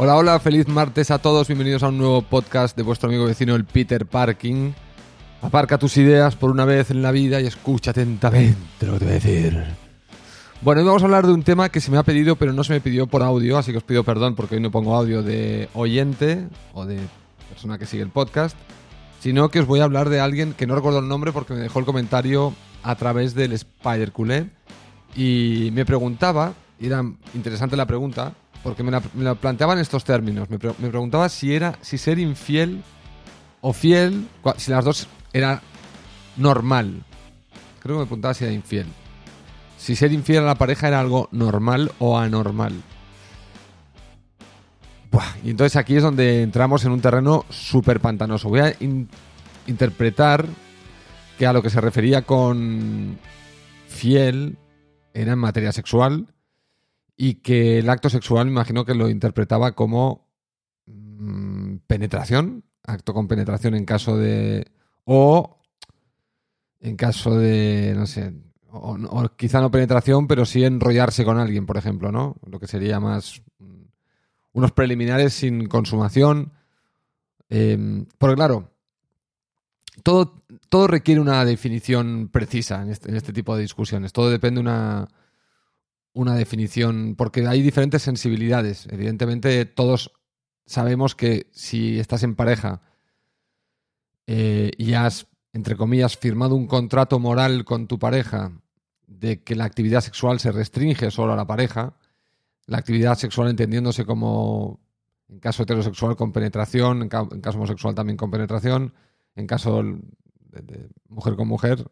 Hola, hola, feliz martes a todos. Bienvenidos a un nuevo podcast de vuestro amigo vecino, el Peter Parking. Aparca tus ideas por una vez en la vida y escucha atentamente lo que te voy a decir. Bueno, hoy vamos a hablar de un tema que se me ha pedido, pero no se me pidió por audio, así que os pido perdón porque hoy no pongo audio de oyente o de persona que sigue el podcast, sino que os voy a hablar de alguien que no recuerdo el nombre porque me dejó el comentario a través del Spider Culé y me preguntaba, y era interesante la pregunta, porque me la, me la planteaba en estos términos. Me, pre- me preguntaba si era si ser infiel o fiel, si las dos era normal. Creo que me preguntaba si era infiel. Si ser infiel a la pareja era algo normal o anormal. Buah, y entonces aquí es donde entramos en un terreno súper pantanoso. Voy a in- interpretar que a lo que se refería con fiel era en materia sexual y que el acto sexual me imagino que lo interpretaba como mm, penetración, acto con penetración en caso de... o en caso de, no sé, o, o quizá no penetración, pero sí enrollarse con alguien, por ejemplo, ¿no? Lo que sería más mm, unos preliminares sin consumación. Eh, porque claro, todo, todo requiere una definición precisa en este, en este tipo de discusiones. Todo depende de una, una definición, porque hay diferentes sensibilidades. Evidentemente, todos sabemos que si estás en pareja eh, y has, entre comillas, firmado un contrato moral con tu pareja de que la actividad sexual se restringe solo a la pareja, la actividad sexual entendiéndose como, en caso heterosexual, con penetración, en, ca- en caso homosexual también con penetración, en caso de mujer con mujer,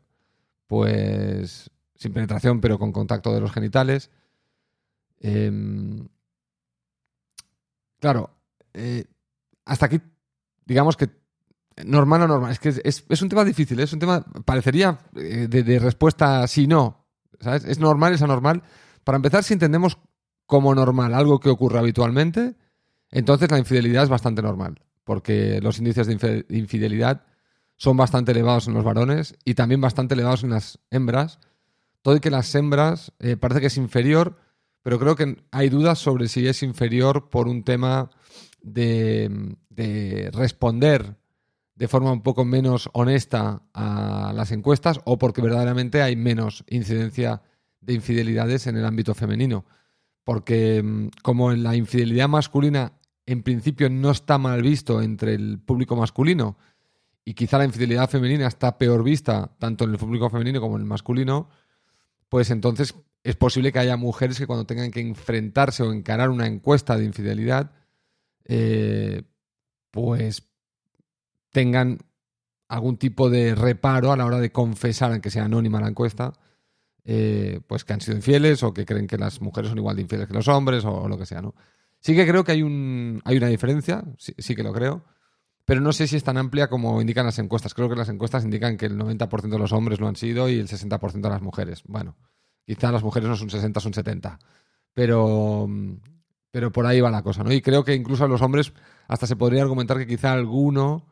pues sin penetración, pero con contacto de los genitales. Em, claro, eh, hasta aquí, digamos que normal o normal. Es que es, un tema difícil, ¿eh? es un tema, parecería eh, de, respuesta sí-no. ¿Sabes? ¿Es normal, es anormal? Para empezar, si entendemos como normal algo que ocurre habitualmente, entonces la infidelidad es bastante normal, porque los índices de infidelidad son bastante elevados en los varones y también bastante elevados en las hembras. Todo y que las hembras eh, parece que es inferior, pero creo que hay dudas sobre si es inferior por un tema de, de responder de forma un poco menos honesta a las encuestas o porque verdaderamente hay menos incidencia de infidelidades en el ámbito femenino. Porque mm, como en la infidelidad masculina en principio no está mal visto entre el público masculino y quizá la infidelidad femenina está peor vista tanto en el público femenino como en el masculino, pues entonces es posible que haya mujeres que cuando tengan que enfrentarse o encarar una encuesta de infidelidad, eh, pues tengan algún tipo de reparo a la hora de confesar, aunque sea anónima la encuesta, eh, pues que han sido infieles o que creen que las mujeres son igual de infieles que los hombres o, lo que sea, ¿no? Sí que creo que hay, un, hay una diferencia, sí que lo creo, pero no sé si es tan amplia como indican las encuestas. Creo que las encuestas indican que el 90% de los hombres lo han sido y el 60% de las mujeres. Bueno, quizá las mujeres no son 60, son 70, pero, pero por ahí va la cosa, ¿no? Y creo que incluso a los hombres hasta se podría argumentar que quizá alguno,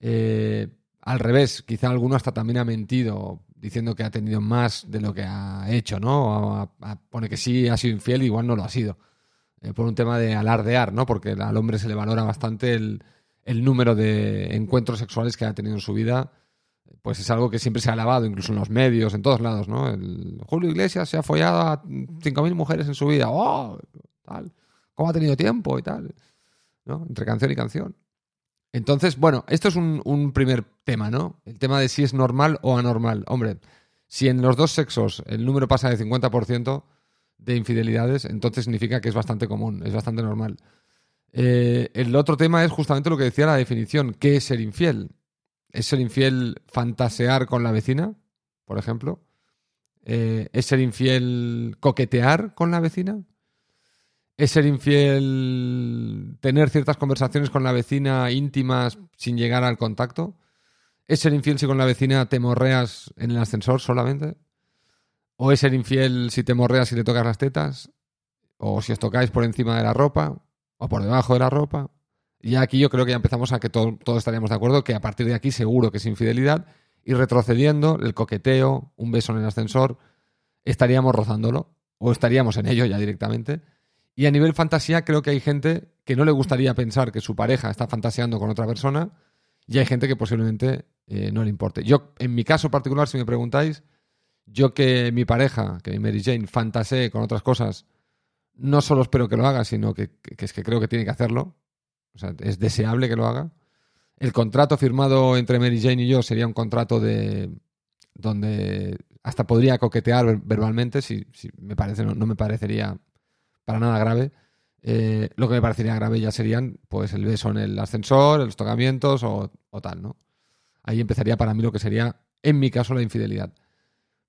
eh, al revés, quizá alguno hasta también ha mentido diciendo que ha tenido más de lo que ha hecho, ¿no? A- pone que sí ha sido infiel, igual no lo ha sido. Eh, por un tema de alardear, ¿no? Porque al hombre se le valora bastante el, el número de encuentros sexuales que ha tenido en su vida. Pues es algo que siempre se ha alabado, incluso en los medios, en todos lados, ¿no? El Julio Iglesias se ha follado a 5.000 mujeres en su vida. ¡Oh! Tal. ¿Cómo ha tenido tiempo y tal? ¿No? Entre canción y canción. Entonces, bueno, esto es un, un primer tema, ¿no? El tema de si es normal o anormal. Hombre, si en los dos sexos el número pasa de 50% de infidelidades, entonces significa que es bastante común, es bastante normal. Eh, el otro tema es justamente lo que decía la definición. ¿Qué es ser infiel? ¿Es ser infiel fantasear con la vecina, por ejemplo? Eh, ¿Es ser infiel coquetear con la vecina? ¿Es ser infiel tener ciertas conversaciones con la vecina íntimas sin llegar al contacto? ¿Es ser infiel si con la vecina te morreas en el ascensor solamente? ¿O es ser infiel si te morreas y le tocas las tetas? ¿O si os tocáis por encima de la ropa? ¿O por debajo de la ropa? Y aquí yo creo que ya empezamos a que todo- todos estaríamos de acuerdo que a partir de aquí seguro que es infidelidad. Y retrocediendo, el coqueteo, un beso en el ascensor, estaríamos rozándolo. O estaríamos en ello ya directamente. Y a nivel fantasía creo que hay gente que no le gustaría pensar que su pareja está fantaseando con otra persona y hay gente que posiblemente eh, no le importe. Yo, en mi caso particular, si me preguntáis, yo que mi pareja, que mi Mary Jane, fantasee con otras cosas, no solo espero que lo haga, sino que, es que creo que tiene que hacerlo. O sea, es deseable que lo haga. El contrato firmado entre Mary Jane y yo sería un contrato de donde hasta podría coquetear verbalmente, si, me parece, no, me parecería para nada grave. Eh, lo que me parecería grave ya serían pues el beso en el ascensor, los tocamientos o, o tal, ¿no? Ahí empezaría para mí lo que sería, en mi caso, la infidelidad.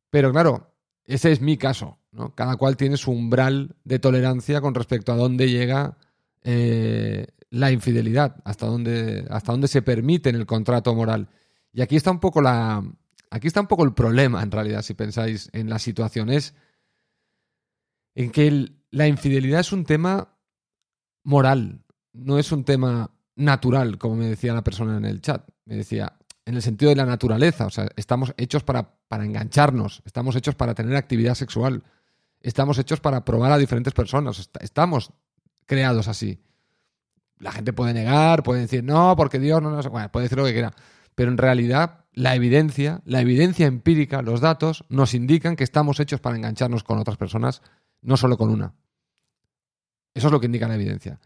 Pero claro, ese es mi caso. ¿No? Cada cual tiene su umbral de tolerancia con respecto a dónde llega eh, la infidelidad, hasta dónde, hasta dónde se permite en el contrato moral. Y aquí está un poco la. Aquí está un poco el problema, en realidad, si pensáis en la situación. Es en que la infidelidad es un tema moral, no es un tema natural, como me decía la persona en el chat. Me decía, en el sentido de la naturaleza. O sea, estamos hechos para, para engancharnos, estamos hechos para tener actividad sexual, estamos hechos para probar a diferentes personas, estamos creados así. La gente puede negar, puede decir, no, porque Dios no nos... Bueno, puede decir lo que quiera. Pero en realidad, la evidencia, la evidencia empírica, los datos, nos indican que estamos hechos para engancharnos con otras personas, no solo con una. Eso es lo que indica la evidencia.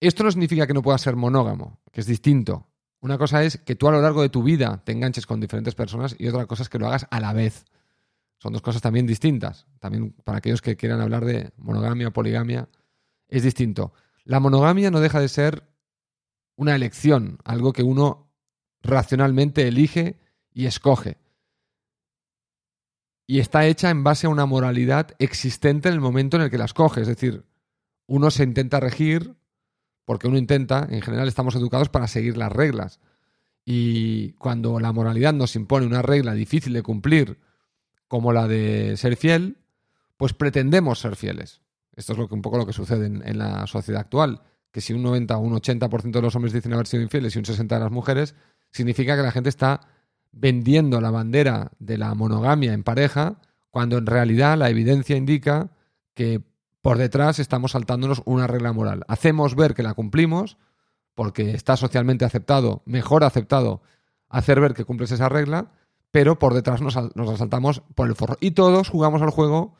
Esto no significa que no pueda ser monógamo, que es distinto. Una cosa es que tú a lo largo de tu vida te enganches con diferentes personas y otra cosa es que lo hagas a la vez. Son dos cosas también distintas. También para aquellos que quieran hablar de monogamia o poligamia, es distinto. La monogamia no deja de ser una elección, algo que uno racionalmente elige y escoge. Y está hecha en base a una moralidad existente en el momento en el que la escoge. Es decir, uno se intenta regir porque uno intenta, en general estamos educados para seguir las reglas. Y cuando la moralidad nos impone una regla difícil de cumplir, como la de ser fiel, pues pretendemos ser fieles. Esto es lo que, un poco lo que sucede en, la sociedad actual, que si un 90 o un 80% de los hombres dicen haber sido infieles y un 60% de las mujeres, significa que la gente está vendiendo la bandera de la monogamia en pareja, cuando en realidad la evidencia indica que por detrás estamos saltándonos una regla moral. Hacemos ver que la cumplimos, porque está socialmente aceptado, mejor aceptado, hacer ver que cumples esa regla, pero por detrás nos, asaltamos por el forro. Y todos jugamos al juego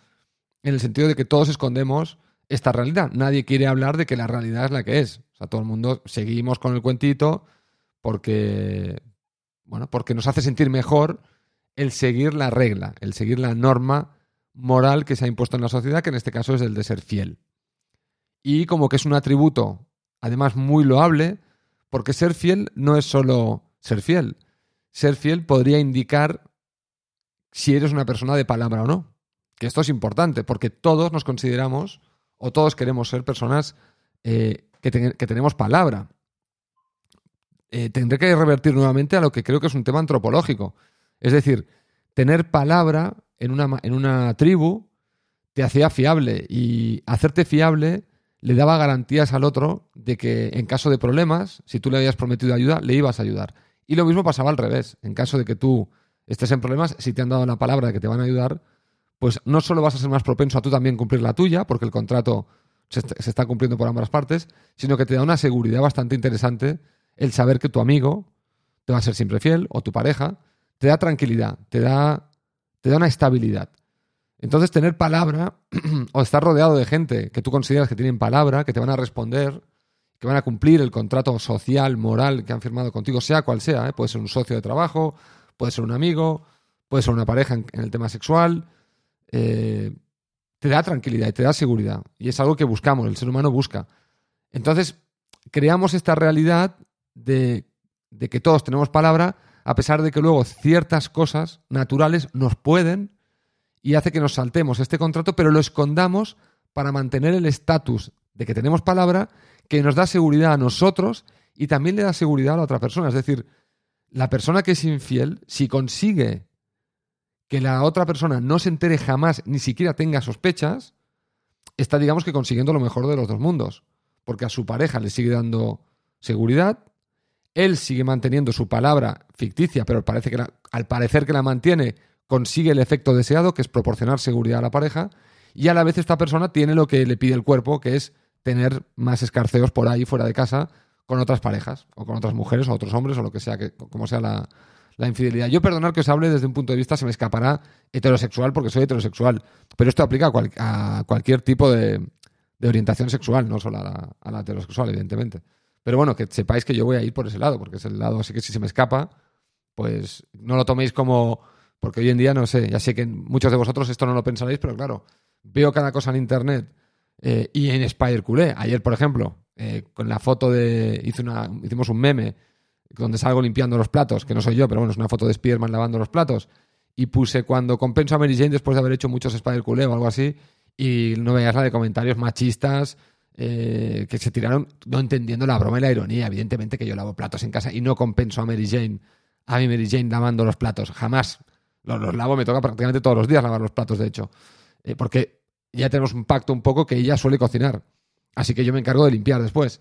en el sentido de que todos escondemos esta realidad. Nadie quiere hablar de que la realidad es la que es. O sea, todo el mundo seguimos con el cuentito porque, bueno, porque nos hace sentir mejor el seguir la regla, el seguir la norma moral que se ha impuesto en la sociedad, que en este caso es el de ser fiel. Y como que es un atributo, además muy loable, porque ser fiel no es solo ser fiel. Ser fiel podría indicar si eres una persona de palabra o no. Que esto es importante, porque todos nos consideramos o todos queremos ser personas eh, que, tenemos palabra. Eh, tendré que revertir nuevamente a lo que creo que es un tema antropológico. Es decir, tener palabra en una, en una tribu te hacía fiable y hacerte fiable le daba garantías al otro de que en caso de problemas, si tú le habías prometido ayuda, le ibas a ayudar. Y lo mismo pasaba al revés. En caso de que tú estés en problemas, si te han dado la palabra de que te van a ayudar, pues no solo vas a ser más propenso a tú también cumplir la tuya, porque el contrato se, está cumpliendo por ambas partes, sino que te da una seguridad bastante interesante el saber que tu amigo te va a ser siempre fiel o tu pareja, te da tranquilidad, te da te da una estabilidad. Entonces, tener palabra o estar rodeado de gente que tú consideras que tienen palabra, que te van a responder, que van a cumplir el contrato social, moral que han firmado contigo, sea cual sea, ¿eh? puede ser un socio de trabajo, puede ser un amigo, puede ser una pareja en, el tema sexual, eh, te da tranquilidad y te da seguridad. Y es algo que buscamos, el ser humano busca. Entonces, creamos esta realidad de, de que todos tenemos palabra, a pesar de que luego ciertas cosas naturales nos pueden y hace que nos saltemos este contrato, pero lo escondamos para mantener el estatus de que tenemos palabra que nos da seguridad a nosotros y también le da seguridad a la otra persona. Es decir, la persona que es infiel, si consigue que la otra persona no se entere jamás, ni siquiera tenga sospechas, está, digamos que, consiguiendo lo mejor de los dos mundos. Porque a su pareja le sigue dando seguridad él sigue manteniendo su palabra ficticia, pero parece que al parecer que la mantiene, consigue el efecto deseado, que es proporcionar seguridad a la pareja. y a la vez esta persona tiene lo que le pide el cuerpo, que es tener más escarceos por ahí fuera de casa con otras parejas, o con otras mujeres, o otros hombres, o lo que sea, que, como sea la, infidelidad. Yo perdonar que os hable desde un punto de vista, se me escapará heterosexual porque soy heterosexual, pero esto aplica a, cualquier tipo de, orientación sexual, no solo a la, heterosexual, evidentemente. Pero bueno, que sepáis que yo voy a ir por ese lado, porque es el lado, así que si se me escapa, pues no lo toméis como... Porque hoy en día, no sé, ya sé que muchos de vosotros esto no lo pensaréis, pero claro, veo cada cosa en Internet eh, y en Spider Culé. Ayer, por ejemplo, eh, con la foto de. Hice una, hicimos un meme donde salgo limpiando los platos, que no soy yo, pero bueno, es una foto de Spiderman lavando los platos. Y puse cuando compenso a Mary Jane después de haber hecho muchos Spider Culé o algo así. Y no veías la de comentarios machistas eh, que se tiraron no entendiendo la broma y la ironía. Evidentemente que yo lavo platos en casa y no compenso a Mary Jane, a mi Mary Jane lavando los platos. Jamás. Los, lavo, me toca prácticamente todos los días lavar los platos, de hecho. Eh, porque ya tenemos un pacto un poco que ella suele cocinar. Así que yo me encargo de limpiar después.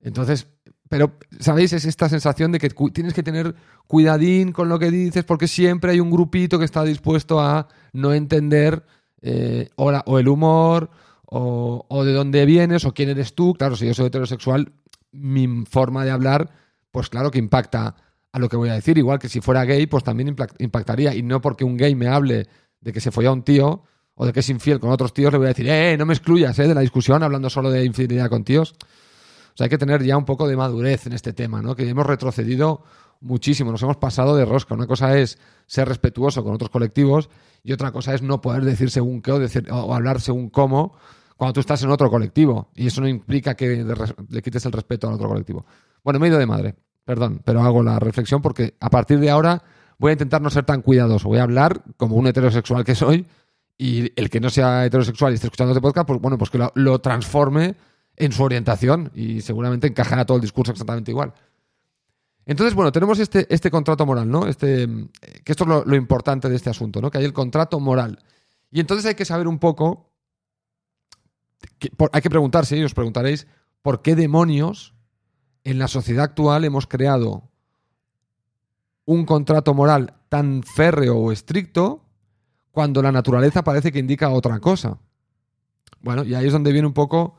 Entonces, pero, ¿sabéis? Es esta sensación de que tienes que tener cuidadín con lo que dices porque siempre hay un grupito que está dispuesto a no entender eh, o, el humor o, o, de dónde vienes o quién eres tú. Claro, si yo soy heterosexual, mi forma de hablar, pues claro que impacta a lo que voy a decir. Igual que si fuera gay, pues también impactaría. Y no porque un gay me hable de que se folla a un tío, o de que es infiel con otros tíos, le voy a decir, eh, no me excluyas eh, de la discusión hablando solo de infidelidad con tíos. O sea, hay que tener ya un poco de madurez en este tema, ¿no? Que hemos retrocedido muchísimo, nos hemos pasado de rosca. Una cosa es ser respetuoso con otros colectivos y otra cosa es no poder decir según qué o, decir, o hablar según cómo cuando tú estás en otro colectivo. Y eso no implica que le quites el respeto al otro colectivo. Bueno, me he ido de madre, perdón, pero hago la reflexión porque a partir de ahora voy a intentar no ser tan cuidadoso. Voy a hablar como un heterosexual que soy y el que no sea heterosexual y esté escuchando este podcast, pues bueno, pues que lo, transforme en su orientación y seguramente encajará todo el discurso exactamente igual. Entonces, bueno, tenemos este, este contrato moral, ¿no? Este, que esto es lo, importante de este asunto, ¿no? Que hay el contrato moral. Y entonces hay que saber un poco, hay que preguntarse, y os preguntaréis, ¿por qué demonios en la sociedad actual hemos creado un contrato moral tan férreo o estricto cuando la naturaleza parece que indica otra cosa. Bueno, y ahí es donde viene un poco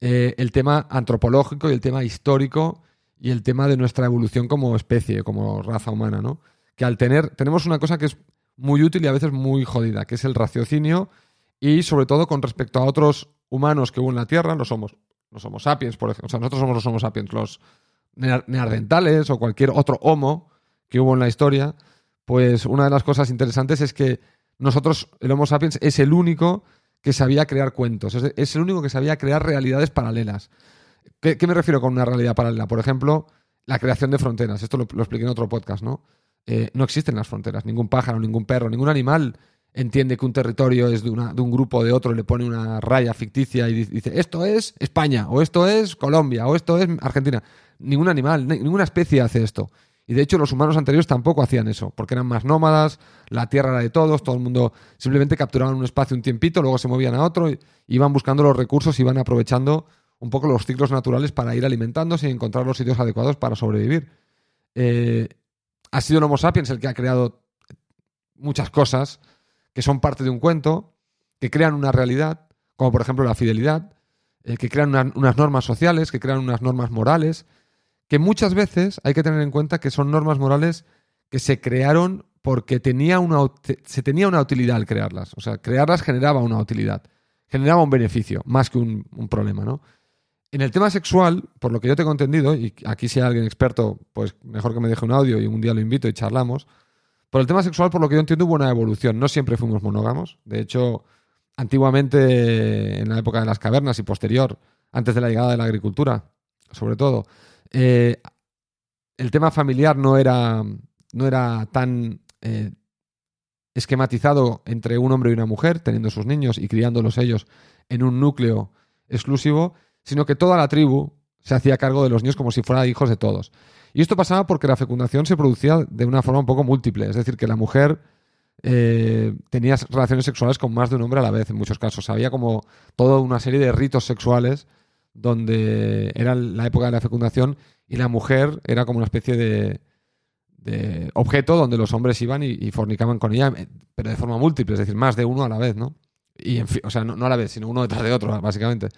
eh, el tema antropológico y el tema histórico y el tema de nuestra evolución como especie, como raza humana, ¿no? Que al tener, tenemos una cosa que es muy útil y a veces muy jodida, que es el raciocinio y sobre todo con respecto a otros humanos que hubo en la Tierra, los somos, los Homo sapiens, por ejemplo, o sea, nosotros somos los Homo sapiens, los neandertales o cualquier otro Homo que hubo en la historia, pues una de las cosas interesantes es que nosotros, el Homo sapiens, es el único que sabía crear cuentos, es, el único que sabía crear realidades paralelas. ¿Qué, me refiero con una realidad paralela? Por ejemplo, la creación de fronteras. Esto lo, expliqué en otro podcast, ¿no? Eh, no existen las fronteras. Ningún pájaro, ningún perro, ningún animal entiende que un territorio es de, una, de un grupo o de otro, le pone una raya ficticia y dice, esto es España, o esto es Colombia, o esto es Argentina. Ningún animal, ninguna especie hace esto. Y de hecho los humanos anteriores tampoco hacían eso, porque eran más nómadas, la tierra era de todos, todo el mundo simplemente capturaban un espacio un tiempito, luego se movían a otro, y iban buscando los recursos, iban aprovechando un poco los ciclos naturales para ir alimentándose y encontrar los sitios adecuados para sobrevivir. Eh, ha sido el Homo sapiens el que ha creado muchas cosas que son parte de un cuento, que crean una realidad, como por ejemplo la fidelidad, eh, que crean unas normas sociales, que crean unas normas morales, que muchas veces hay que tener en cuenta que son normas morales que se crearon porque tenía una, se tenía una utilidad al crearlas. O sea, crearlas generaba una utilidad, generaba un beneficio, más que un, problema, ¿no? En el tema sexual, por lo que yo tengo entendido, y aquí si hay alguien experto, pues mejor que me deje un audio y un día lo invito y charlamos. Por el tema sexual, por lo que yo entiendo, hubo una evolución. No siempre fuimos monógamos. De hecho, antiguamente, en la época de las cavernas y posterior, antes de la llegada de la agricultura, sobre todo, eh, el tema familiar no era, no era tan eh, esquematizado entre un hombre y una mujer, teniendo sus niños y criándolos ellos en un núcleo exclusivo, sino que toda la tribu se hacía cargo de los niños como si fueran hijos de todos. Y esto pasaba porque la fecundación se producía de una forma un poco múltiple, es decir, que la mujer eh, tenía relaciones sexuales con más de un hombre a la vez en muchos casos. Había como toda una serie de ritos sexuales donde era la época de la fecundación y la mujer era como una especie de, objeto donde los hombres iban y, fornicaban con ella, eh, pero de forma múltiple, es decir, más de uno a la vez, ¿no? Y o sea, no, a la vez, sino uno detrás de otro, básicamente.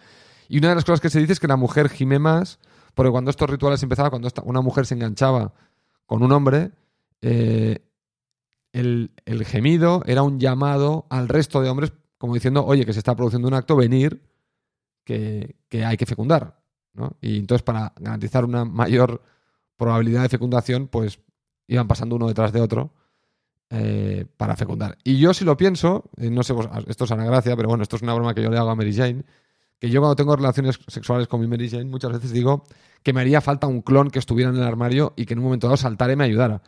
Y una de las cosas que se dice es que la mujer gime más, porque cuando estos rituales empezaban, cuando una mujer se enganchaba con un hombre, eh, el, gemido era un llamado al resto de hombres, como diciendo, oye, que se está produciendo un acto, venir, que, hay que fecundar. Y entonces, para garantizar una mayor probabilidad de fecundación, pues iban pasando uno detrás de otro eh, para fecundar. Y yo si lo pienso, eh, no sé, esto es una gracia, pero bueno, esto es una broma que yo le hago a Mary Jane, que yo cuando tengo relaciones sexuales con mi Mary Jane muchas veces digo que me haría falta un clon que estuviera en el armario y que en un momento dado saltara y me ayudara.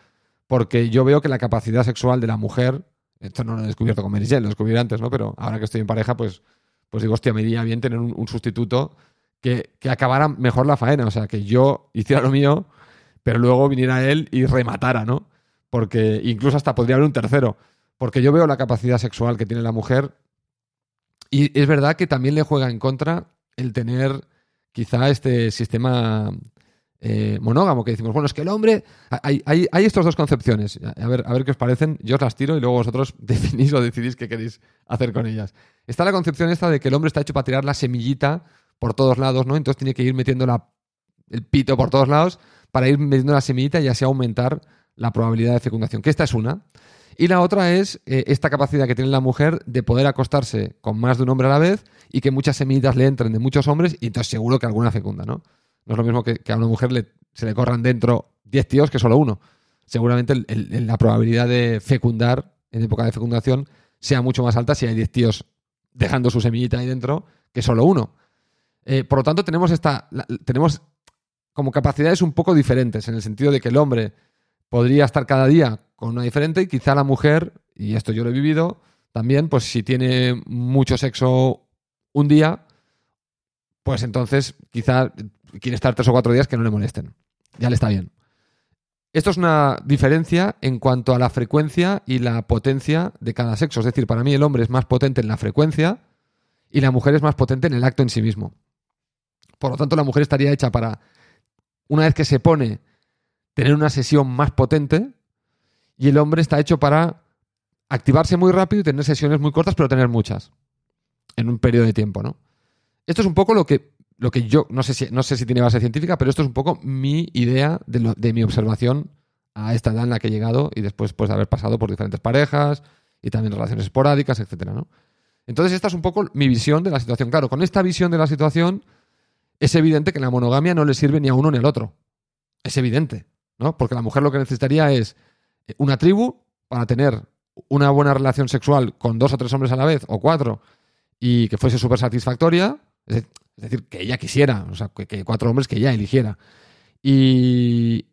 Porque yo veo que la capacidad sexual de la mujer, esto no lo he descubierto con Mary Jane, lo descubrí antes, ¿no? Pero ahora que estoy en pareja, pues, pues digo, hostia, me iría bien tener un, sustituto que, que, acabara mejor la faena. O sea, que yo hiciera lo mío, pero luego viniera él y rematara, ¿no? Porque incluso hasta podría haber un tercero. Porque yo veo la capacidad sexual que tiene la mujer y es verdad que también le juega en contra el tener quizá este sistema eh, monógamo, que decimos, bueno, es que el hombre, hay, hay, hay, estas dos concepciones, a ver, a ver qué os parecen, yo os las tiro y luego vosotros definís o decidís qué queréis hacer con ellas. Está la concepción esta de que el hombre está hecho para tirar la semillita por todos lados, ¿no? Entonces tiene que ir metiendo el pito por todos lados para ir metiendo la semillita y así aumentar la probabilidad de fecundación, que esta es una. Y la otra es eh, esta capacidad que tiene la mujer de poder acostarse con más de un hombre a la vez y que muchas semillitas le entren de muchos hombres y entonces seguro que alguna fecunda, ¿no? No es lo mismo que, a una mujer le, se le corran dentro 10 tíos que solo uno. Seguramente la probabilidad de fecundar en época de fecundación sea mucho más alta si hay 10 tíos dejando su semillita ahí dentro que solo uno. Eh, por lo tanto, tenemos, esta, tenemos como capacidades un poco diferentes, en el sentido de que el hombre podría estar cada día con una diferente y quizá la mujer, y esto yo lo he vivido, también, pues si tiene mucho sexo un día, pues entonces quizá quiere estar tres o cuatro días que no le molesten. Ya le está bien. Esto es una diferencia en cuanto a la frecuencia y la potencia de cada sexo. Es decir, para mí el hombre es más potente en la frecuencia y la mujer es más potente en el acto en sí mismo. Por lo tanto, la mujer estaría hecha para, una vez que se pone, tener una sesión más potente y el hombre está hecho para activarse muy rápido y tener sesiones muy cortas, pero tener muchas en un periodo de tiempo, ¿no? Esto es un poco lo que, lo que yo, no sé, si, no sé si tiene base científica, pero esto es un poco mi idea de, de mi observación a esta edad en la que he llegado y después pues, de haber pasado por diferentes parejas y también relaciones esporádicas, etcétera, ¿no? Entonces esta es un poco mi visión de la situación. Claro, con esta visión de la situación es evidente que la monogamia no le sirve ni a uno ni al otro. Es evidente, ¿no? Porque la mujer lo que necesitaría es una tribu para tener una buena relación sexual con dos o tres hombres a la vez, o cuatro, y que fuese súper satisfactoria, es decir, que ella quisiera, o sea, que, cuatro hombres que ella eligiera. Y,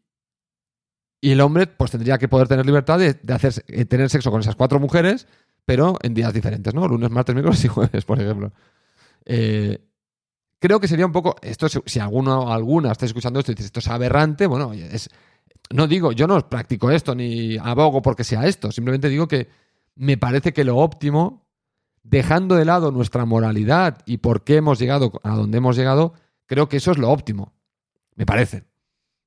y el hombre, pues tendría que poder tener libertad de, hacer, eh, tener sexo con esas cuatro mujeres, pero en días diferentes, ¿no? Lunes, martes, miércoles y jueves, por ejemplo. Eh, creo que sería un poco. Esto, si alguno o alguna está escuchando esto y dice esto es aberrante, bueno, es, no digo, yo no practico esto ni abogo porque sea esto, simplemente digo que me parece que lo óptimo, dejando de lado nuestra moralidad y por qué hemos llegado a donde hemos llegado, creo que eso es lo óptimo, me parece.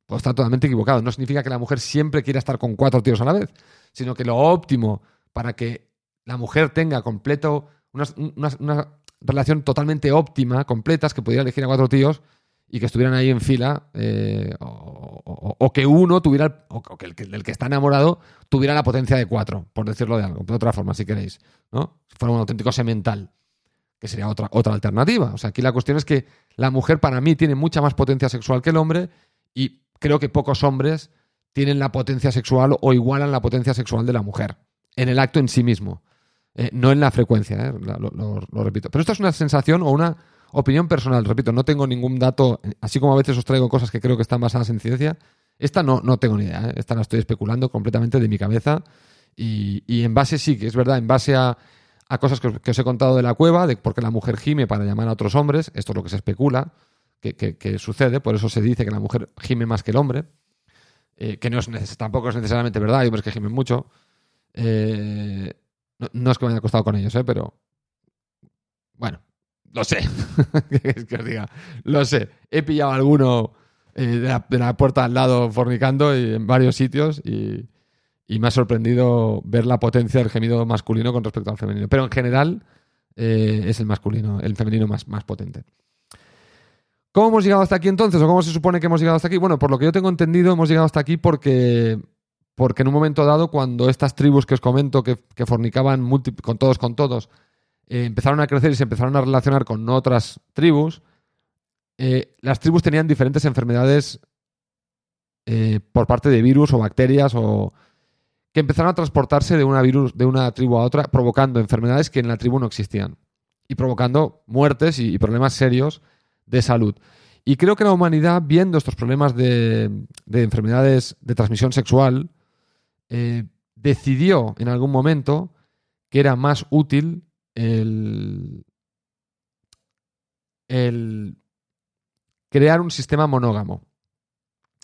Puedo estar totalmente equivocado. No significa que la mujer siempre quiera estar con cuatro tíos a la vez, sino que lo óptimo para que la mujer tenga completo una, una relación totalmente óptima, completas, que pudiera elegir a cuatro tíos, y que estuvieran ahí en fila, eh, o, que uno tuviera, o que el, que está enamorado tuviera la potencia de cuatro, por decirlo de algo, de otra forma, si queréis, ¿no? Si fuera un auténtico semental, que sería otra, otra alternativa. O sea, aquí la cuestión es que la mujer para mí tiene mucha más potencia sexual que el hombre y creo que pocos hombres tienen la potencia sexual o igualan la potencia sexual de la mujer en el acto en sí mismo, eh, no en la frecuencia, eh, lo repito. Pero esto es una sensación o una opinión personal, repito, no tengo ningún dato, así como a veces os traigo cosas que creo que están basadas en ciencia, esta no, no tengo ni idea, ¿eh? esta la estoy especulando completamente de mi cabeza y, en base sí, que es verdad, en base a, cosas que os, he contado de la cueva, de por qué la mujer gime para llamar a otros hombres, esto es lo que se especula, que, sucede, por eso se dice que la mujer gime más que el hombre, eh, que no es, tampoco es necesariamente verdad, hay hombres que gimen mucho. Eh, no, es que me haya costado con ellos, pero bueno, lo sé. que os diga? Lo sé. He pillado alguno eh, de, la, puerta al lado fornicando y, en varios sitios y, me ha sorprendido ver la potencia del gemido masculino con respecto al femenino. Pero en general, eh, es el masculino, el femenino más, más potente. ¿Cómo hemos llegado hasta aquí entonces? ¿O cómo se supone que hemos llegado hasta aquí? Bueno, por lo que yo tengo entendido, hemos llegado hasta aquí porque, porque en un momento dado, cuando estas tribus que os comento, que, fornicaban con todos, con todos, eh, empezaron a crecer y se empezaron a relacionar con otras tribus, eh, las tribus tenían diferentes enfermedades eh, por parte de virus o bacterias o que empezaron a transportarse de una, virus, de una tribu a otra, provocando enfermedades que en la tribu no existían y provocando muertes y problemas serios de salud. Y creo que la humanidad, viendo estos problemas de, enfermedades de transmisión sexual, decidió en algún momento que era más útil el, el crear un sistema monógamo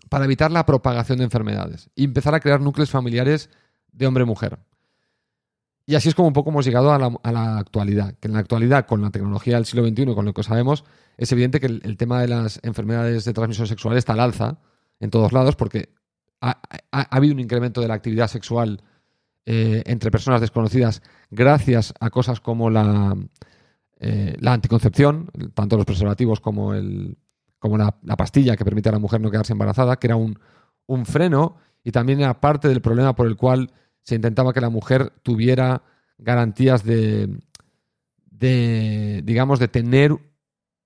para evitar la propagación de enfermedades y empezar a crear núcleos familiares de hombre-mujer. Y así es como un poco hemos llegado a la, actualidad, que en la actualidad, con la tecnología del siglo XXI, con lo que sabemos, es evidente que el, tema de las enfermedades de transmisión sexual está al alza en todos lados porque ha, habido un incremento de la actividad sexual eh, entre personas desconocidas gracias a cosas como la, eh, la anticoncepción, tanto los preservativos como, el, como la, pastilla que permite a la mujer no quedarse embarazada, que era un, un freno y también era parte del problema por el cual se intentaba que la mujer tuviera garantías de, de, digamos, de tener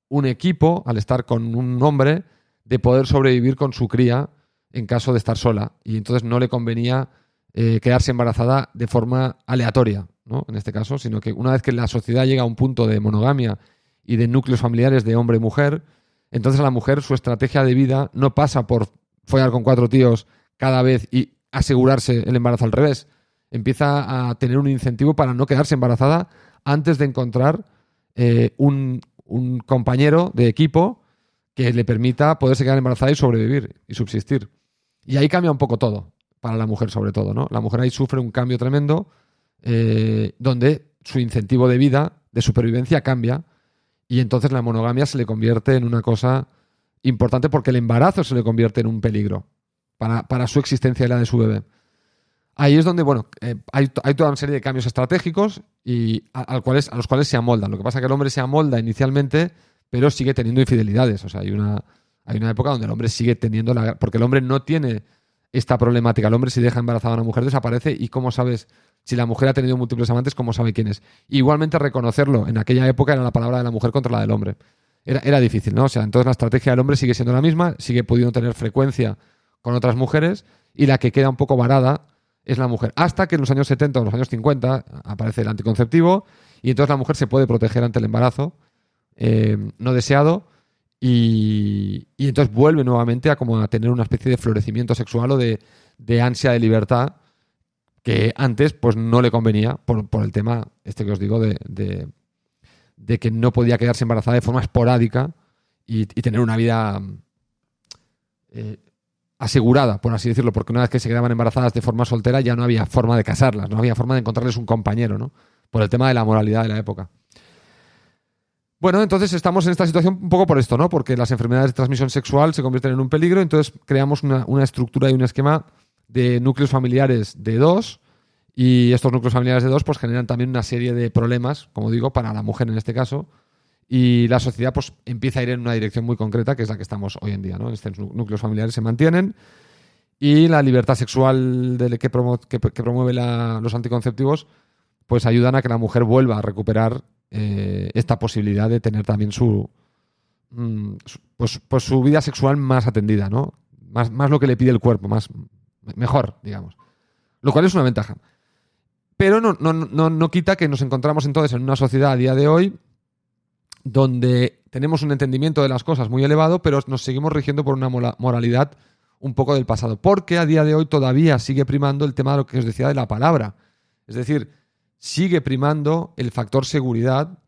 un equipo al estar con un hombre, de poder sobrevivir con su cría en caso de estar sola. Y entonces no le convenía eh, quedarse embarazada de forma aleatoria, ¿no? En este caso, sino que una vez que la sociedad llega a un punto de monogamia y de núcleos familiares de hombre y mujer, entonces a la mujer su estrategia de vida no pasa por follar con cuatro tíos cada vez y asegurarse el embarazo al revés. Empieza a tener un incentivo para no quedarse embarazada antes de encontrar eh, un, compañero de equipo que le permita poderse quedar embarazada y sobrevivir y subsistir. Y ahí cambia un poco todo, para la mujer sobre todo, ¿no? La mujer ahí sufre un cambio tremendo eh, donde su incentivo de vida, de supervivencia, cambia y entonces la monogamia se le convierte en una cosa importante porque el embarazo se le convierte en un peligro para, su existencia y la de su bebé. Ahí es donde, bueno, eh, hay, toda una serie de cambios estratégicos y a, cuales, a los cuales se amoldan. Lo que pasa es que el hombre se amolda inicialmente, pero sigue teniendo infidelidades. O sea, hay una, hay una época donde el hombre sigue teniendo la... Porque el hombre no tiene esta problemática. El hombre si deja embarazada a una mujer desaparece y cómo sabes si la mujer ha tenido múltiples amantes, cómo sabe quién es. Igualmente reconocerlo. En aquella época era la palabra de la mujer contra la del hombre. Era, difícil, ¿no? O sea, entonces la estrategia del hombre sigue siendo la misma, sigue pudiendo tener frecuencia con otras mujeres y la que queda un poco varada es la mujer. Hasta que en los años 70 o en los años 50 aparece el anticonceptivo y entonces la mujer se puede proteger ante el embarazo eh, no deseado y, entonces vuelve nuevamente a como a tener una especie de florecimiento sexual o de, ansia de libertad que antes pues no le convenía por, el tema este que os digo de, de, que no podía quedarse embarazada de forma esporádica y, tener una vida eh, asegurada, por así decirlo, porque una vez que se quedaban embarazadas de forma soltera ya no había forma de casarlas, no había forma de encontrarles un compañero, ¿no? Por el tema de la moralidad de la época. Bueno, entonces estamos en esta situación un poco por esto, ¿no? Porque las enfermedades de transmisión sexual se convierten en un peligro, entonces creamos una, estructura y un esquema de núcleos familiares de dos, y estos núcleos familiares de dos pues generan también una serie de problemas, como digo, para la mujer en este caso, y la sociedad pues empieza a ir en una dirección muy concreta, que es la que estamos hoy en día. ¿no? Estos núcleos familiares se mantienen y la libertad sexual que, promueve los anticonceptivos pues ayudan a que la mujer vuelva a recuperar eh, esta posibilidad de tener también su, mm, pues, pues, su vida sexual más atendida, ¿no? Más, más lo que le pide el cuerpo, más mejor, digamos. Lo cual es una ventaja. Pero no, no, no, no quita que nos encontramos entonces en una sociedad a día de hoy donde tenemos un entendimiento de las cosas muy elevado, pero nos seguimos rigiendo por una moralidad un poco del pasado. Porque a día de hoy todavía sigue primando el tema de lo que os decía de la palabra. Es decir, sigue primando el factor seguridad,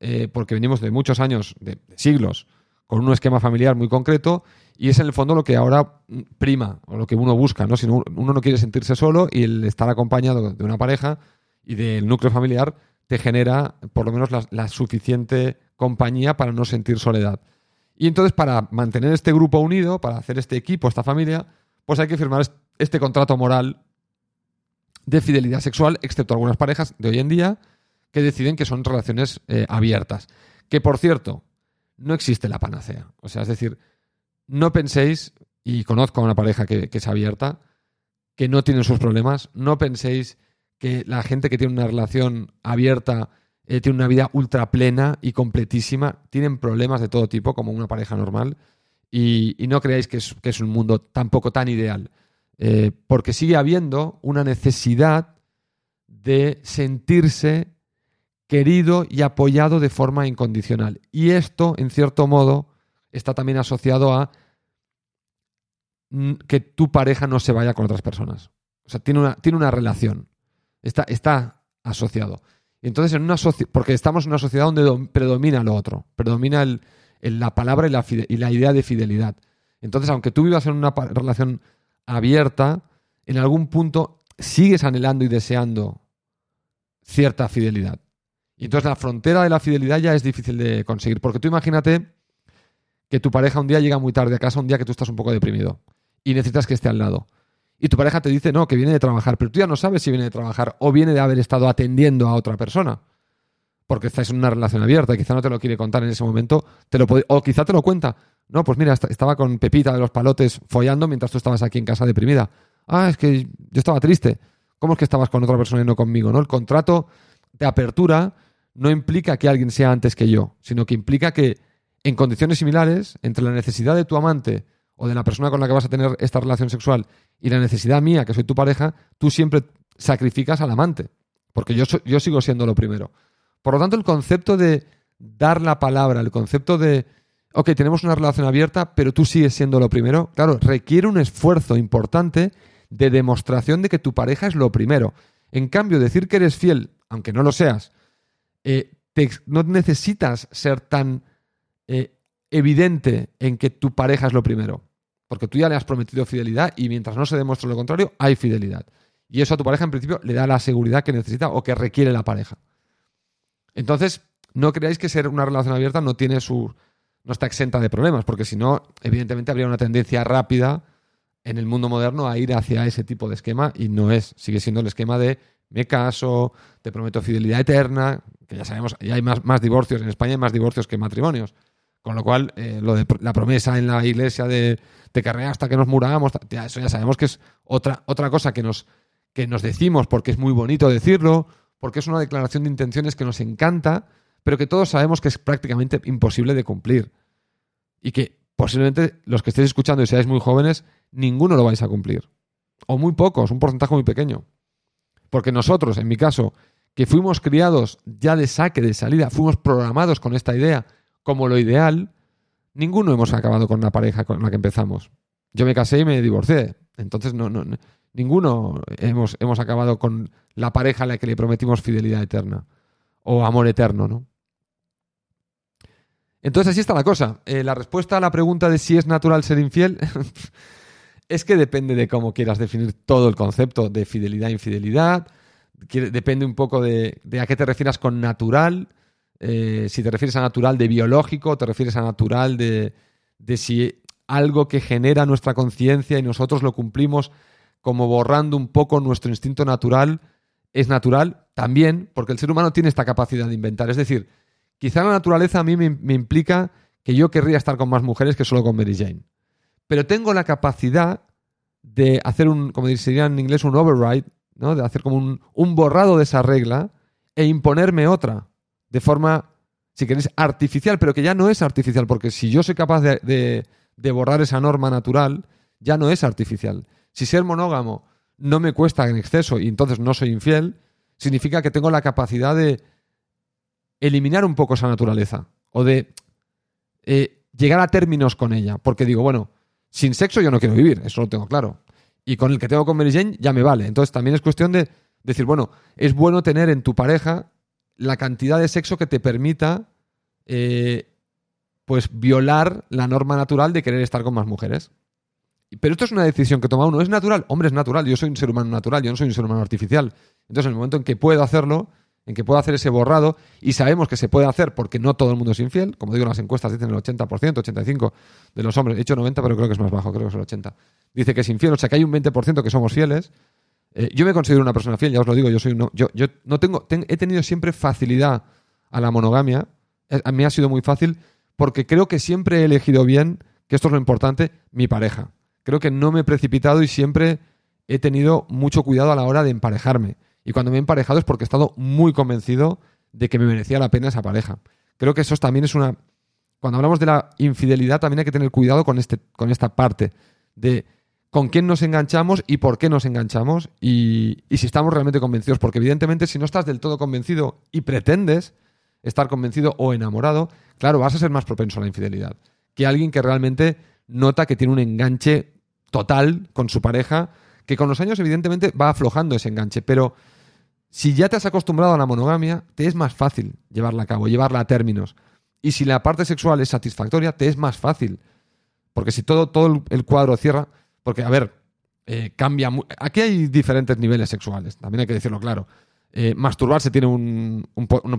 eh, porque venimos de muchos años, de, siglos, con un esquema familiar muy concreto, y es en el fondo lo que ahora prima, o lo que uno busca, ¿no? Si uno no quiere sentirse solo y el estar acompañado de una pareja y del núcleo familiar te genera por lo menos la suficiente compañía para no sentir soledad. Y entonces para mantener este grupo unido, para hacer este equipo, esta familia, pues hay que firmar este contrato moral de fidelidad sexual, excepto algunas parejas de hoy en día que deciden que son relaciones eh, abiertas. Que por cierto, no existe la panacea. O sea, es decir, no penséis, y conozco a una pareja que, es abierta, que no tiene sus problemas, no penséis que la gente que tiene una relación abierta eh, tiene una vida ultra plena y completísima, tienen problemas de todo tipo, como una pareja normal, y, no creáis que es, un mundo tampoco tan ideal, eh, porque sigue habiendo una necesidad de sentirse querido y apoyado de forma incondicional. Y esto, en cierto modo, está también asociado a que tu pareja no se vaya con otras personas. O sea, tiene una, tiene una relación. Está, está asociado. Entonces, en una porque estamos en una sociedad donde predomina lo otro, predomina la palabra y la, y la idea de fidelidad. Entonces, aunque tú vivas en una relación abierta, en algún punto sigues anhelando y deseando cierta fidelidad. Y entonces la frontera de la fidelidad ya es difícil de conseguir. Porque tú imagínate que tu pareja un día llega muy tarde a casa, un día que tú estás un poco deprimido y necesitas que esté al lado. Y tu pareja te dice, no, que viene de trabajar, pero tú ya no sabes si viene de trabajar o viene de haber estado atendiendo a otra persona. Porque estáis en una relación abierta y quizá no te lo quiere contar en ese momento, te lo o quizá te lo cuenta. No, pues mira, estaba con Pepita de los palotes follando mientras tú estabas aquí en casa deprimida. Ah, es que yo estaba triste. ¿Cómo es que estabas con otra persona y no conmigo? ¿no? El contrato de apertura no implica que alguien sea antes que yo, sino que implica que en condiciones similares, entre la necesidad de tu amante o de la persona con la que vas a tener esta relación sexual y la necesidad mía, que soy tu pareja, tú siempre sacrificas al amante, porque yo, yo sigo siendo lo primero. Por lo tanto, el concepto de dar la palabra, el concepto de, ok, tenemos una relación abierta, pero tú sigues siendo lo primero, claro, requiere un esfuerzo importante de demostración de que tu pareja es lo primero. En cambio, decir que eres fiel, aunque no lo seas, eh, no necesitas ser tan eh, evidente en que tu pareja es lo primero. Porque tú ya le has prometido fidelidad y mientras no se demuestre lo contrario, hay fidelidad. Y eso a tu pareja en principio le da la seguridad que necesita o que requiere la pareja. Entonces, no creáis que ser una relación abierta no tiene su. no está exenta de problemas, porque si no, evidentemente habría una tendencia rápida en el mundo moderno a ir hacia ese tipo de esquema y no es. Sigue siendo el esquema de me caso, te prometo fidelidad eterna, que ya sabemos, ya hay más, más divorcios, en España hay más divorcios que matrimonios. Con lo cual, eh, lo de la promesa en la iglesia de te carré hasta que nos muramos, eso ya sabemos que es otra, otra cosa que nos, que nos decimos porque es muy bonito decirlo, porque es una declaración de intenciones que nos encanta, pero que todos sabemos que es prácticamente imposible de cumplir. Y que posiblemente los que estéis escuchando y seáis muy jóvenes, ninguno lo vais a cumplir. O muy pocos, un porcentaje muy pequeño. Porque nosotros, en mi caso, que fuimos criados ya de saque, de salida, fuimos programados con esta idea como lo ideal, ninguno hemos acabado con una pareja con la que empezamos. Yo me casé y me divorcié. Entonces, no, no, ninguno hemos, hemos acabado con la pareja a la que le prometimos fidelidad eterna o amor eterno, ¿no? Entonces, así está la cosa. Eh, la respuesta a la pregunta de si es natural ser infiel es que depende de cómo quieras definir todo el concepto de fidelidad e infidelidad. Depende un poco de, a qué te refieras con natural. Eh, si te refieres a natural de biológico, te refieres a natural de, de si algo que genera nuestra conciencia y nosotros lo cumplimos como borrando un poco nuestro instinto natural, es natural también porque el ser humano tiene esta capacidad de inventar. Es decir, quizá la naturaleza a mí me, implica que yo querría estar con más mujeres que solo con Mary Jane pero tengo la capacidad de hacer un, como diría en inglés, un override, ¿no? de hacer como un, borrado de esa regla e imponerme otra, de forma, si queréis, artificial, pero que ya no es artificial, porque si yo soy capaz de borrar esa norma natural, ya no es artificial. Si ser monógamo no me cuesta en exceso y entonces no soy infiel, significa que tengo la capacidad de eliminar un poco esa naturaleza o de eh, llegar a términos con ella. Porque digo, bueno, sin sexo yo no quiero vivir, eso lo tengo claro. Y con el que tengo con Mary Jane ya me vale. Entonces también es cuestión de decir, bueno, es bueno tener en tu pareja la cantidad de sexo que te permita eh, pues violar la norma natural de querer estar con más mujeres. Pero esto es una decisión que toma uno. ¿Es natural? Hombre, es natural. Yo soy un ser humano natural, yo no soy un ser humano artificial. Entonces, en el momento en que puedo hacerlo, en que puedo hacer ese borrado y sabemos que se puede hacer porque no todo el mundo es infiel. Como digo, las encuestas dicen el 80%, 85% de los hombres. He dicho 90, pero creo que es más bajo, creo que es el 80%. Dice que es infiel, o sea que hay un 20% que somos fieles. Eh, yo me considero una persona fiel, ya os lo digo, yo soy no, yo, no tengo, he tenido siempre facilidad a la monogamia. Eh, a mí ha sido muy fácil porque creo que siempre he elegido bien, que esto es lo importante, mi pareja. Creo que no me he precipitado y siempre he tenido mucho cuidado a la hora de emparejarme. Y cuando me he emparejado es porque he estado muy convencido de que me merecía la pena esa pareja. Creo que eso también es una... Cuando hablamos de la infidelidad también hay que tener cuidado con, este, con esta parte de con quién nos enganchamos y por qué nos enganchamos y, y si estamos realmente convencidos. Porque evidentemente si no estás del todo convencido y pretendes estar convencido o enamorado, claro, vas a ser más propenso a la infidelidad que alguien que realmente nota que tiene un enganche total con su pareja, que con los años evidentemente va aflojando ese enganche, pero si ya te has acostumbrado a la monogamia, te es más fácil llevarla a cabo, llevarla a términos. Y si la parte sexual es satisfactoria, te es más fácil. Porque si todo, todo el cuadro cierra, porque, a ver, eh, cambia. Aquí hay diferentes niveles sexuales, también hay que decirlo claro. Eh, masturbarse tiene un,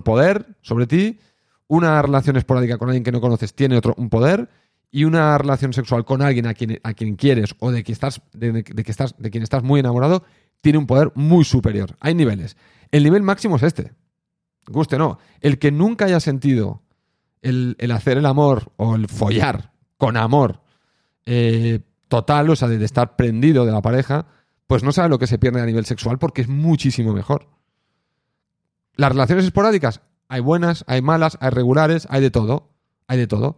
poder sobre ti, una relación esporádica con alguien que no conoces tiene otro un poder, y una relación sexual con alguien a quien, a quien quieres o de, que estás, de, que estás, de quien estás muy enamorado tiene un poder muy superior. Hay niveles. El nivel máximo es este. Guste no. El que nunca haya sentido el, hacer el amor o el follar con amor eh, total, o sea, de estar prendido de la pareja, pues no sabe lo que se pierde a nivel sexual porque es muchísimo mejor. Las relaciones esporádicas, hay buenas, hay malas, hay regulares, hay de todo. Hay de todo.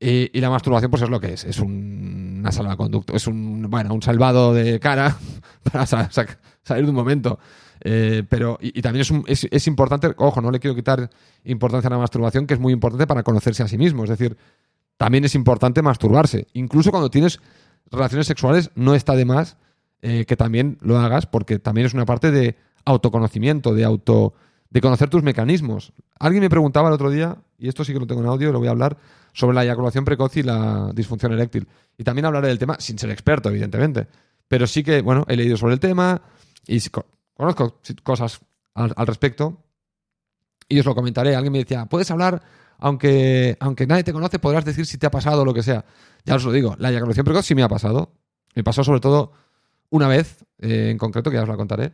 Y, la masturbación, pues es lo que es. Es un, una salvaconducto. Es un, bueno, un salvado de cara para salir de un momento. Eh, pero, y, también es, es, importante, ojo, no le quiero quitar importancia a la masturbación, que es muy importante para conocerse a sí mismo. Es decir, también es importante masturbarse. Incluso cuando tienes relaciones sexuales, no está de más eh, que también lo hagas, porque también es una parte de autoconocimiento, de auto de conocer tus mecanismos. Alguien me preguntaba el otro día, y esto sí que lo tengo en audio, lo voy a hablar, sobre la eyaculación precoz y la disfunción eréctil. Y también hablaré del tema, sin ser experto, evidentemente. Pero sí que, bueno, he leído sobre el tema y conozco cosas al, respecto. Y os lo comentaré. Alguien me decía, puedes hablar, aunque, aunque nadie te conoce, podrás decir si te ha pasado o lo que sea. Ya os lo digo, la eyaculación precoz sí me ha pasado. Me pasó sobre todo una vez eh, en concreto, que ya os la contaré.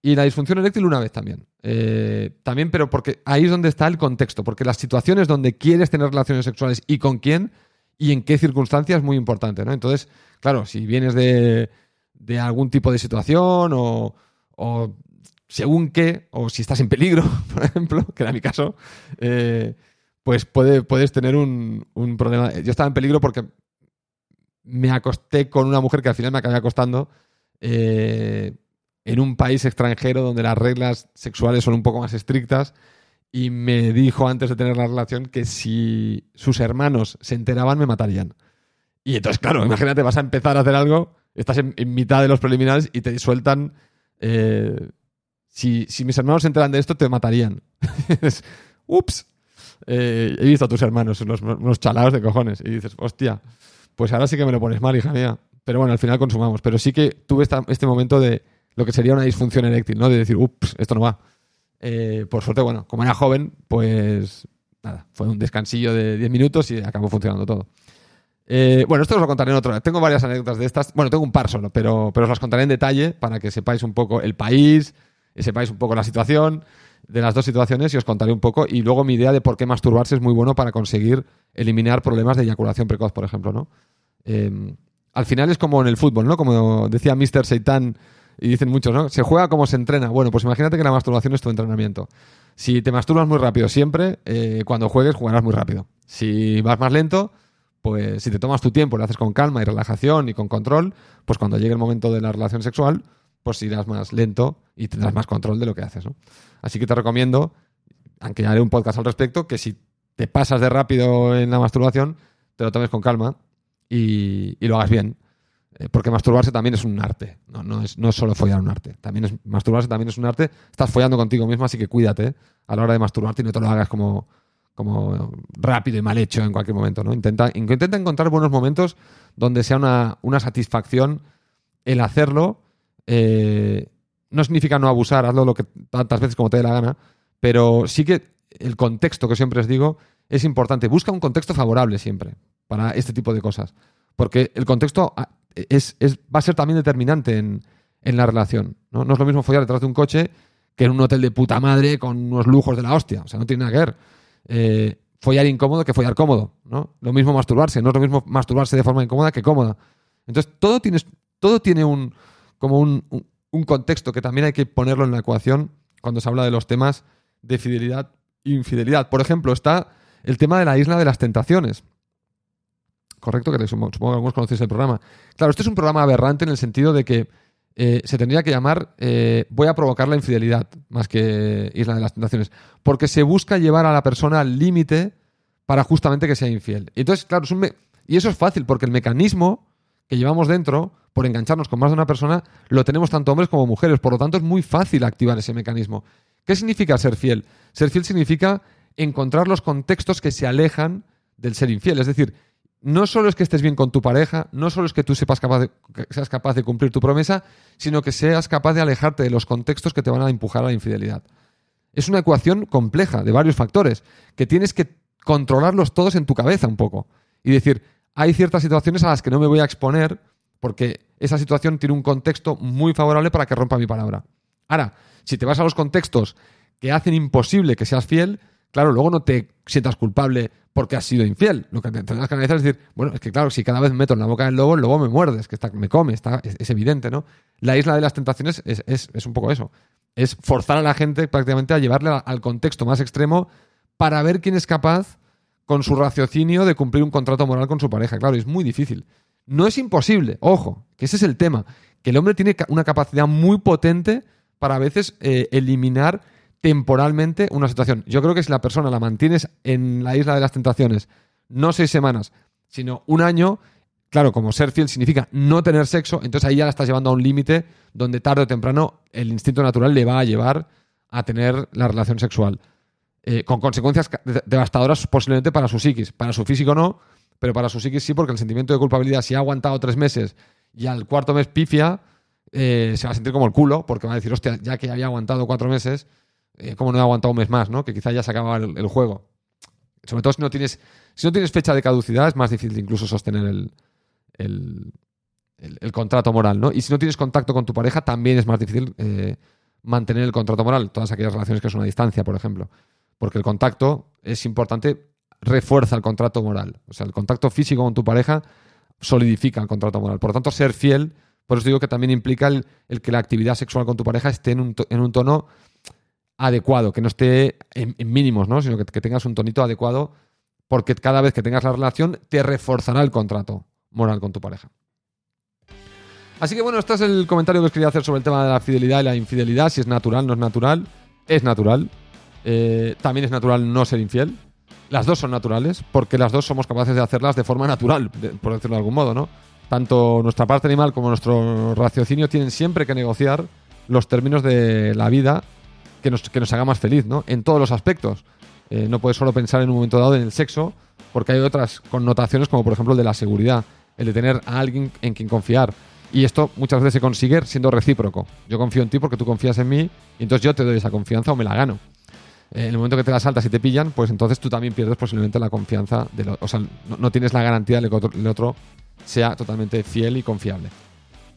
Y la disfunción eréctil una vez también. Eh, también, pero porque ahí es donde está el contexto, porque las situaciones donde quieres tener relaciones sexuales y con quién y en qué circunstancias es muy importante, ¿no? Entonces, claro, si vienes de, de algún tipo de situación o, o, según qué, o si estás en peligro, por ejemplo, que era mi caso, eh, pues puede, puedes tener un, un, problema. Yo estaba en peligro porque me acosté con una mujer que al final me acabé acostando. Eh, en un país extranjero donde las reglas sexuales son un poco más estrictas y me dijo antes de tener la relación que si sus hermanos se enteraban me matarían. Y entonces, claro, imagínate, vas a empezar a hacer algo, estás en, mitad de los preliminares y te sueltan... Eh, si, mis hermanos se enteran de esto, te matarían. Ups. Eh, he visto a tus hermanos, unos, unos chalados de cojones. Y dices, hostia, pues ahora sí que me lo pones mal, hija mía. Pero bueno, al final consumamos. Pero sí que tuve este momento de lo que sería una disfunción eréctil, ¿no? De decir, ups, esto no va. Eh, por suerte, bueno, como era joven, pues nada, fue un descansillo de 10 minutos y acabó funcionando todo. Eh, bueno, esto os lo contaré en otro. Tengo varias anécdotas de estas. Bueno, tengo un par solo, pero, pero os las contaré en detalle para que sepáis un poco el país, y sepáis un poco la situación de las dos situaciones y os contaré un poco. Y luego mi idea de por qué masturbarse es muy bueno para conseguir eliminar problemas de eyaculación precoz, por ejemplo, ¿no? Eh, al final es como en el fútbol, ¿no? Como decía Mr. Seitan y dicen muchos, ¿no? Se juega como se entrena. Bueno, pues imagínate que la masturbación es tu entrenamiento. Si te masturbas muy rápido siempre, eh, cuando juegues jugarás muy rápido. Si vas más lento, pues si te tomas tu tiempo, lo haces con calma y relajación y con control, pues cuando llegue el momento de la relación sexual, pues irás más lento y tendrás más control de lo que haces, ¿no? Así que te recomiendo, aunque haré un podcast al respecto, que si te pasas de rápido en la masturbación, te lo tomes con calma y lo hagas bien porque masturbarse también es un arte, no, no, es, no es solo follar un arte. También es, masturbarse también es un arte. Estás follando contigo mismo, así que cuídate a la hora de masturbarte y no te lo hagas como, como rápido y mal hecho en cualquier momento. ¿no? Intenta, intenta encontrar buenos momentos donde sea una, una satisfacción el hacerlo. Eh, no significa no abusar, hazlo lo que tantas veces como te dé la gana, pero sí que el contexto que siempre os digo es importante. Busca un contexto favorable siempre para este tipo de cosas. Porque el contexto es, va a ser también determinante en, en la relación. ¿no? no es lo mismo follar detrás de un coche que en un hotel de puta madre con unos lujos de la hostia. O sea, no tiene nada que ver. Eh, follar incómodo que follar cómodo, ¿no? Lo mismo masturbarse, no es lo mismo masturbarse de forma incómoda que cómoda. Entonces, todo tiene, todo tiene un, como un, un contexto que también hay que ponerlo en la ecuación cuando se habla de los temas de fidelidad e infidelidad. Por ejemplo, está el tema de la isla de las tentaciones. Correcto, que supongo que algunos conocéis el programa. Claro, este es un programa aberrante en el sentido de que eh, se tendría que llamar eh, Voy a provocar la infidelidad, más que Isla de las Tentaciones. Porque se busca llevar a la persona al límite para justamente que sea infiel. Y entonces, claro, es un y eso es fácil, porque el mecanismo que llevamos dentro, por engancharnos con más de una persona, lo tenemos tanto hombres como mujeres. Por lo tanto, es muy fácil activar ese mecanismo. ¿Qué significa ser fiel? Ser fiel significa encontrar los contextos que se alejan del ser infiel. Es decir, no solo es que estés bien con tu pareja, no solo es que tú sepas capaz seas capaz de cumplir tu promesa, sino que seas capaz de alejarte de los contextos que te van a empujar a la infidelidad. Es una ecuación compleja de varios factores que tienes que controlarlos todos en tu cabeza un poco y decir, hay ciertas situaciones a las que no me voy a exponer porque esa situación tiene un contexto muy favorable para que rompa mi palabra. Ahora, si te vas a los contextos que hacen imposible que seas fiel, claro, luego no te sientas culpable porque has sido infiel. Lo que tendrás que analizar es decir, bueno, es que claro, si cada vez me meto en la boca del lobo, el lobo me muerde, es que está, me come, está, es, evidente, ¿no? La isla de las tentaciones es, un poco eso. Es forzar a la gente prácticamente a llevarle al contexto más extremo para ver quién es capaz, con su raciocinio, de cumplir un contrato moral con su pareja. Claro, es muy difícil. No es imposible, ojo, que ese es el tema, que el hombre tiene una capacidad muy potente para a veces eh, eliminar temporalmente una situación. Yo creo que si la persona la mantienes en la isla de las tentaciones no seis semanas, sino un año, claro, como ser fiel significa no tener sexo, entonces ahí ya la estás llevando a un límite donde tarde o temprano el instinto natural le va a llevar a tener la relación sexual. Eh, con consecuencias devastadoras posiblemente para su psiquis. Para su físico no, pero para su psiquis sí, porque el sentimiento de culpabilidad, si ha aguantado tres meses y al cuarto mes pifia, eh, se va a sentir como el culo, porque va a decir, hostia, ya que había aguantado cuatro meses, eh, ¿cómo no he aguantado un mes más? ¿no? Que quizá ya se acaba el, juego. Sobre todo si no tienes si no tienes fecha de caducidad, es más difícil incluso sostener el, el, contrato moral, ¿no? Y si no tienes contacto con tu pareja, también es más difícil eh, mantener el contrato moral. Todas aquellas relaciones que es una distancia, por ejemplo. Porque el contacto es importante, refuerza el contrato moral. O sea, el contacto físico con tu pareja solidifica el contrato moral. Por lo tanto, ser fiel por eso digo que también implica el, que la actividad sexual con tu pareja esté en un, en un tono adecuado, que no esté en, mínimos, ¿no? sino que, tengas un tonito adecuado, porque cada vez que tengas la relación te reforzará el contrato moral con tu pareja. Así que bueno, este es el comentario que os quería hacer sobre el tema de la fidelidad y la infidelidad, si es natural, no es natural. Es natural. Eh, también es natural no ser infiel. Las dos son naturales, porque las dos somos capaces de hacerlas de forma natural, por decirlo de algún modo, ¿no? tanto nuestra parte animal como nuestro raciocinio tienen siempre que negociar los términos de la vida que nos, que nos haga más feliz, ¿no? En todos los aspectos. Eh, no puedes solo pensar en un momento dado en el sexo, porque hay otras connotaciones, como por ejemplo el de la seguridad, el de tener a alguien en quien confiar. Y esto muchas veces se consigue siendo recíproco. Yo confío en ti porque tú confías en mí, y entonces yo te doy esa confianza o me la gano. Eh, en el momento que te la saltas y te pillan, pues entonces tú también pierdes posiblemente la confianza. De o sea, no, tienes la garantía de que el otro sea totalmente fiel y confiable.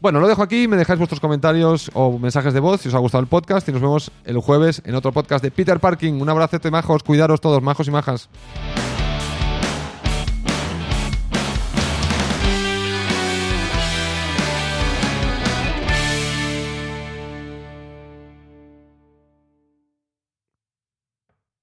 Bueno, lo dejo aquí, me dejáis vuestros comentarios o mensajes de voz si os ha gustado el podcast y nos vemos el jueves en otro podcast de Peter Parking. Un abrazo, majos, cuidaros todos, majos y majas.